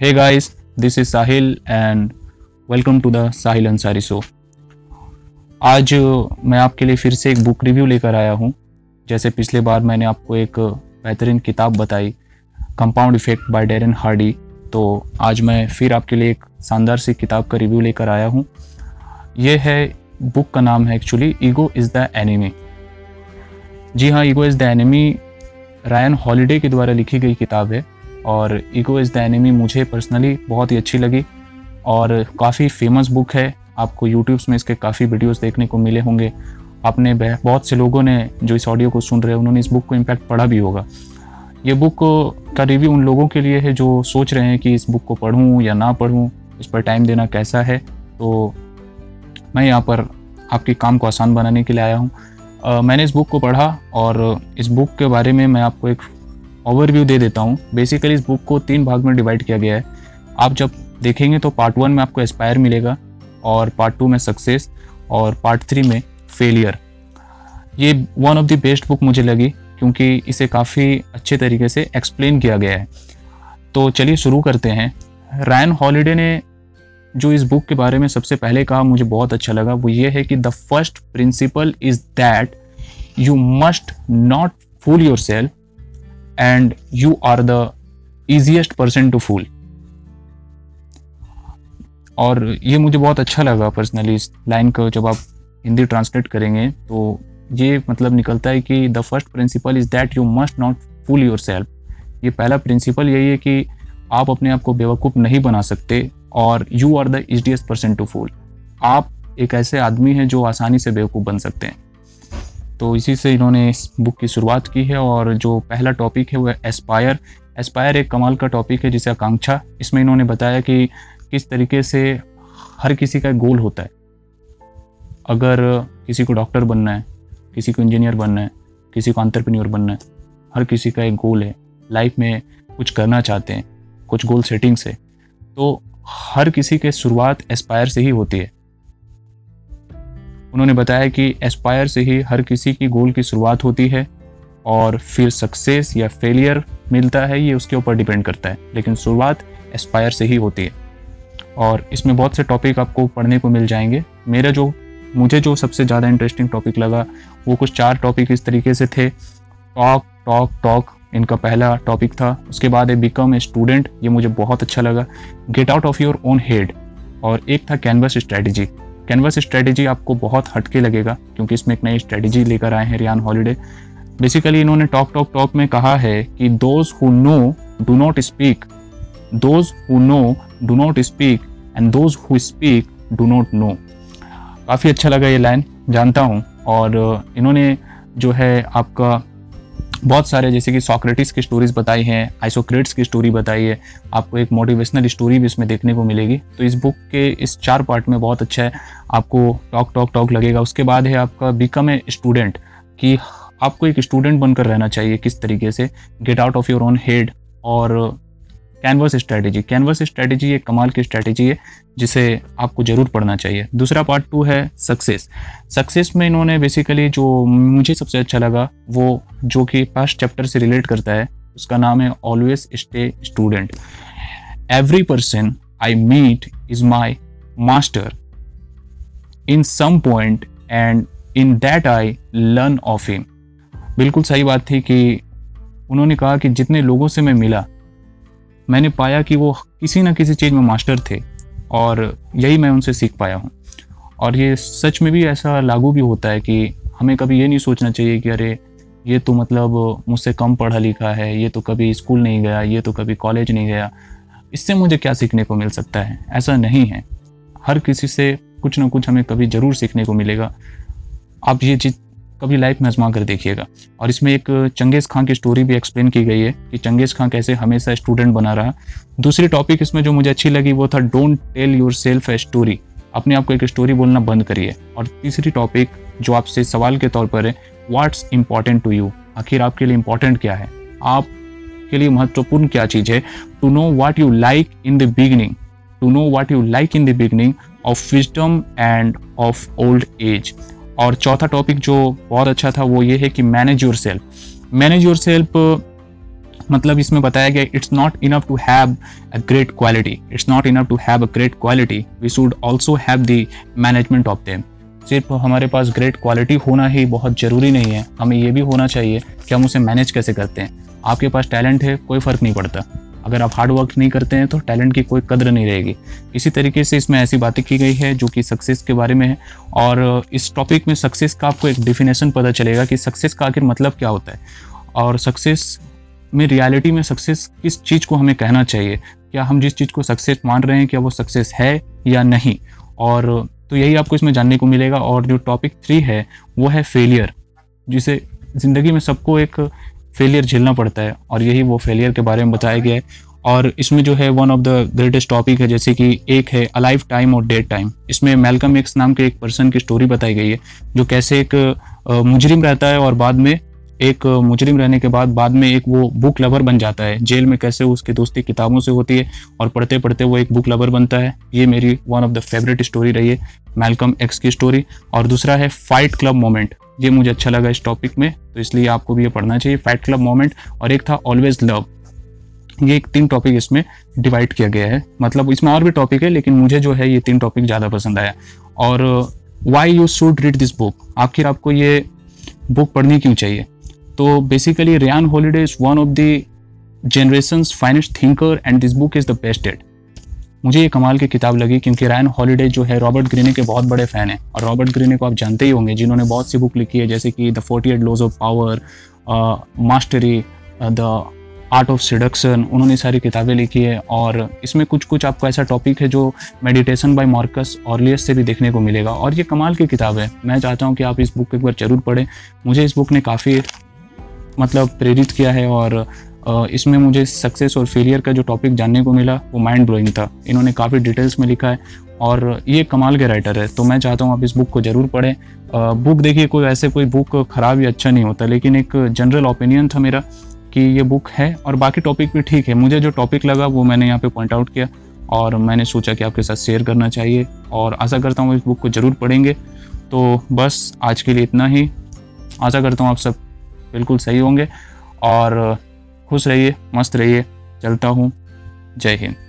Hey guys, this is Sahil and welcome to the Sahil Ansari Show. आज मैं आपके लिए फिर से एक बुक रिव्यू लेकर आया हूँ। जैसे पिछले बार मैंने आपको एक बेहतरीन किताब बताई compound effect by Darren Hardy तो आज मैं फिर आपके लिए एक शानदार सी किताब का रिव्यू लेकर आया हूँ। ये है बुक का नाम है actually ego is the enemy जी हाँ ego is the enemy Ryan Holiday के द्वारा लिखी गई किताब है। और ईगो इज़ द एनिमी मुझे पर्सनली बहुत ही अच्छी लगी और काफ़ी फ़ेमस बुक है। आपको यूट्यूब्स में इसके काफ़ी वीडियोस देखने को मिले होंगे। आपने बहुत से लोगों ने जो इस ऑडियो को सुन रहे हैं, उन्होंने इस बुक को इम्पैक्ट पढ़ा भी होगा। ये बुक का रिव्यू उन लोगों के लिए है जो सोच रहे हैं कि इस बुक को पढ़ूँ या ना पढ़ूँ, इस पर टाइम देना कैसा है। तो मैं यहाँ पर आपके काम को आसान बनाने के लिए आया हूँ। मैंने इस बुक को पढ़ा और इस बुक के बारे में मैं आपको एक ओवरव्यू दे देता हूँ। बेसिकली इस बुक को तीन भाग में डिवाइड किया गया है। आप जब देखेंगे तो पार्ट वन में आपको एस्पायर मिलेगा और पार्ट टू में सक्सेस और पार्ट थ्री में फेलियर ये one of the best book मुझे लगी क्योंकि इसे काफ़ी अच्छे तरीके से एक्सप्लेन किया गया है। तो चलिए शुरू करते हैं। रायन हॉलीडे ने जो इस बुक के बारे में सबसे पहले कहा, मुझे बहुत अच्छा लगा, वो ये है कि the first principle is that you must not fool yourself and you are the easiest person to fool और ये मुझे बहुत अच्छा लगा पर्सनली इस लाइन को जब आप हिंदी ट्रांसलेट करेंगे तो ये मतलब निकलता है कि the first principle is that you must not fool yourself ये पहला प्रिंसिपल यही है कि आप अपने आप को बेवकूफ़ नहीं बना सकते और you are the easiest person to fool आप एक ऐसे आदमी हैं जो आसानी से बेवकूफ़ बन सकते हैं। तो इसी से इन्होंने इस बुक की शुरुआत की है और जो पहला टॉपिक है वो है एस्पायर एस्पायर एक कमाल का टॉपिक है जिसे आकांक्षा, इसमें इन्होंने बताया कि किस तरीके से हर किसी का गोल होता है। अगर किसी को डॉक्टर बनना है, किसी को इंजीनियर बनना है, किसी को अंतरप्रन्योर बनना है, हर किसी का एक गोल है। लाइफ में कुछ करना चाहते हैं, कुछ गोल सेटिंग से तो हर किसी के शुरुआत एस्पायर से ही होती है। उन्होंने बताया कि एस्पायर से ही हर किसी की गोल की शुरुआत होती है और फिर सक्सेस या फेलियर मिलता है, ये उसके ऊपर डिपेंड करता है। लेकिन शुरुआत एस्पायर से ही होती है। और इसमें बहुत से टॉपिक आपको पढ़ने को मिल जाएँगे। मेरा जो, मुझे जो सबसे ज़्यादा इंटरेस्टिंग टॉपिक लगा, वो कुछ चार टॉपिक इस तरीके से थे। टॉक टॉक टॉक इनका पहला टॉपिक था। उसके बाद है बिकम ए स्टूडेंट ये मुझे बहुत अच्छा लगा। Get out of your own head और एक था कैनवस स्ट्रेटजी कैनवस स्ट्रेटजी आपको बहुत हटके लगेगा, क्योंकि इसमें एक नई स्ट्रेटजी लेकर आए हैं रियान हॉलीडे। बेसिकली इन्होंने टॉक टॉक टॉक में कहा है कि those who know do not speak those who know do not speak and those who speak do not know काफ़ी अच्छा लगा ये लाइन जानता हूँ। और, इन्होंने जो है आपका बहुत सारे, जैसे कि सॉक्रेटिस की स्टोरीज बताई हैं आइसोक्रेट्स की स्टोरी बताई है, आपको एक मोटिवेशनल स्टोरी भी इसमें देखने को मिलेगी। तो इस बुक के इस चार पार्ट में बहुत अच्छा है, आपको टॉक टॉक टॉक लगेगा। उसके बाद है आपका बिकम ए स्टूडेंट कि आपको एक स्टूडेंट बनकर रहना चाहिए किस तरीके से get out of your own head और कैनवस स्ट्रैटेजी कैनवस स्ट्रैटेजी एक कमाल की स्ट्रैटेजी है, जिसे आपको ज़रूर पढ़ना चाहिए। दूसरा पार्ट टू है सक्सेस सक्सेस में इन्होंने बेसिकली जो मुझे सबसे अच्छा लगा, वो जो कि फ़र्स्ट चैप्टर से रिलेट करता है, उसका नाम है always stay student every person I meet is my master in some point and in that I learn of him बिल्कुल सही बात थी कि उन्होंने कहा कि जितने लोगों से मैं मिला मैंने पाया कि वो किसी ना किसी चीज़ में मास्टर थे और यही मैं उनसे सीख पाया हूँ। और ये सच में भी ऐसा लागू भी होता है कि हमें कभी ये नहीं सोचना चाहिए कि अरे, ये तो मतलब मुझसे कम पढ़ा लिखा है, ये तो कभी स्कूल नहीं गया, ये तो कभी कॉलेज नहीं गया। इससे मुझे क्या सीखने को मिल सकता है? ऐसा नहीं है। हर किसी से कुछ ना कुछ हमें कभी ज़रूर सीखने को मिलेगा। आप ये चीज़ कभी लाइफ में आजमा कर देखिएगा। और इसमें एक चंगेज़ खां की स्टोरी भी एक्सप्लेन की गई है कि चंगेज़ खां कैसे हमेशा स्टूडेंट बना रहा। दूसरी टॉपिक इसमें जो मुझे अच्छी लगी वो था don't tell yourself a story अपने आप को एक स्टोरी बोलना बंद करिए। और तीसरी टॉपिक जो आपसे सवाल के तौर पर है व्हाट्स इंपॉर्टेंट टू यू आखिर आपके लिए इंपॉर्टेंट क्या है? आप के लिए महत्वपूर्ण क्या चीज़ है? To know what you like in the beginning to know what you like in the beginning of wisdom and of old age और चौथा टॉपिक जो बहुत अच्छा था, वो ये है कि manage yourself manage yourself मतलब इसमें बताया गया it's not enough to have a great quality it's not enough to have a great quality we should also have the management of them सिर्फ़ हमारे पास ग्रेट क्वालिटी होना ही बहुत ज़रूरी नहीं है। हमें ये भी होना चाहिए कि हम उसे मैनेज कैसे करते हैं। आपके पास टैलेंट है, कोई फ़र्क नहीं पड़ता। अगर आप हार्ड वर्क नहीं करते हैं तो टैलेंट की कोई कदर नहीं रहेगी। इसी तरीके से इसमें ऐसी बातें की गई है जो कि सक्सेस के बारे में है। और इस टॉपिक में सक्सेस का आपको एक डिफिनेशन पता चलेगा कि सक्सेस का आखिर मतलब क्या होता है। और सक्सेस में रियलिटी में सक्सेस किस चीज़ को हमें कहना चाहिए? क्या हम जिस चीज़ को सक्सेस मान रहे हैं, क्या वो सक्सेस है या नहीं? और तो यही आपको इसमें जानने को मिलेगा। और जो टॉपिक थ्री है, वो है फेलियर जिसे ज़िंदगी में सबको एक फेलियर झेलना पड़ता है और यही वो फेलियर के बारे में बताया गया है। और इसमें जो है one of the greatest topic है, जैसे कि एक है अलाइव टाइम और डेड टाइम इसमें मेलकम एक्स नाम के एक पर्सन की स्टोरी बताई गई है, जो कैसे एक मुजरिम रहता है और बाद में एक मुजरिम रहने के बाद बाद में एक वो बुक लवर बन जाता है। जेल में कैसे उसकी दोस्ती किताबों से होती है और पढ़ते पढ़ते वो एक बुक लवर बनता है। ये मेरी one of the favourite story रही है मेलकम एक्स की स्टोरी और दूसरा है फाइट क्लब मोमेंट ये मुझे अच्छा लगा इस टॉपिक में तो इसलिए आपको भी ये पढ़ना चाहिए। फाइट क्लब मोमेंट और एक था ऑलवेज लव ये एक तीन टॉपिक इसमें डिवाइड किया गया है। मतलब इसमें और भी टॉपिक है, लेकिन मुझे जो है ये तीन टॉपिक ज़्यादा पसंद आया। और why you should read this book आखिर आपको ये बुक पढ़नी क्यों चाहिए? तो basically Ryan Holiday is one of the generation finest thinker and this book is the best ad मुझे ये कमाल की किताब लगी क्योंकि रैन हॉलीडे जो है रॉबर्ट ग्रीने के बहुत बड़े फ़ैन हैं। और रॉबर्ट ग्रीने को आप जानते ही होंगे, जिन्होंने बहुत सी बुक लिखी है, जैसे कि the forty eight laws of power mastery the art of seduction उन्होंने सारी किताबें लिखी है। और इसमें कुछ कुछ आपको ऐसा टॉपिक है जो मेडिटेशन बाय मार्कस ऑर्लियस से भी देखने को मिलेगा। और ये कमाल की किताब है। मैं चाहता हूँ कि आप इस बुक को एक बार ज़रूर पढ़ें। मुझे इस बुक ने काफ़ी मतलब प्रेरित किया है और इसमें मुझे सक्सेस और फेलियर का जो टॉपिक जानने को मिला, वो माइंड ब्लोइंग था। इन्होंने काफ़ी डिटेल्स में लिखा है और ये कमाल के राइटर है। तो मैं चाहता हूँ आप इस बुक को ज़रूर पढ़ें। बुक देखिए, कोई ऐसे कोई बुक ख़राब या अच्छा नहीं होता, लेकिन एक जनरल ओपिनियन था मेरा कि ये बुक है और बाकी टॉपिक भी ठीक है। मुझे जो टॉपिक लगा, वो मैंने यहाँ पे पॉइंट आउट किया और मैंने सोचा कि आपके साथ शेयर करना चाहिए और आशा करता हूँ इस बुक को ज़रूर पढ़ेंगे। तो बस आज के लिए इतना ही। आशा करता हूँ आप सब बिल्कुल सही होंगे और खुश रहिए मस्त रहिए चलता हूँ। जय हिंद।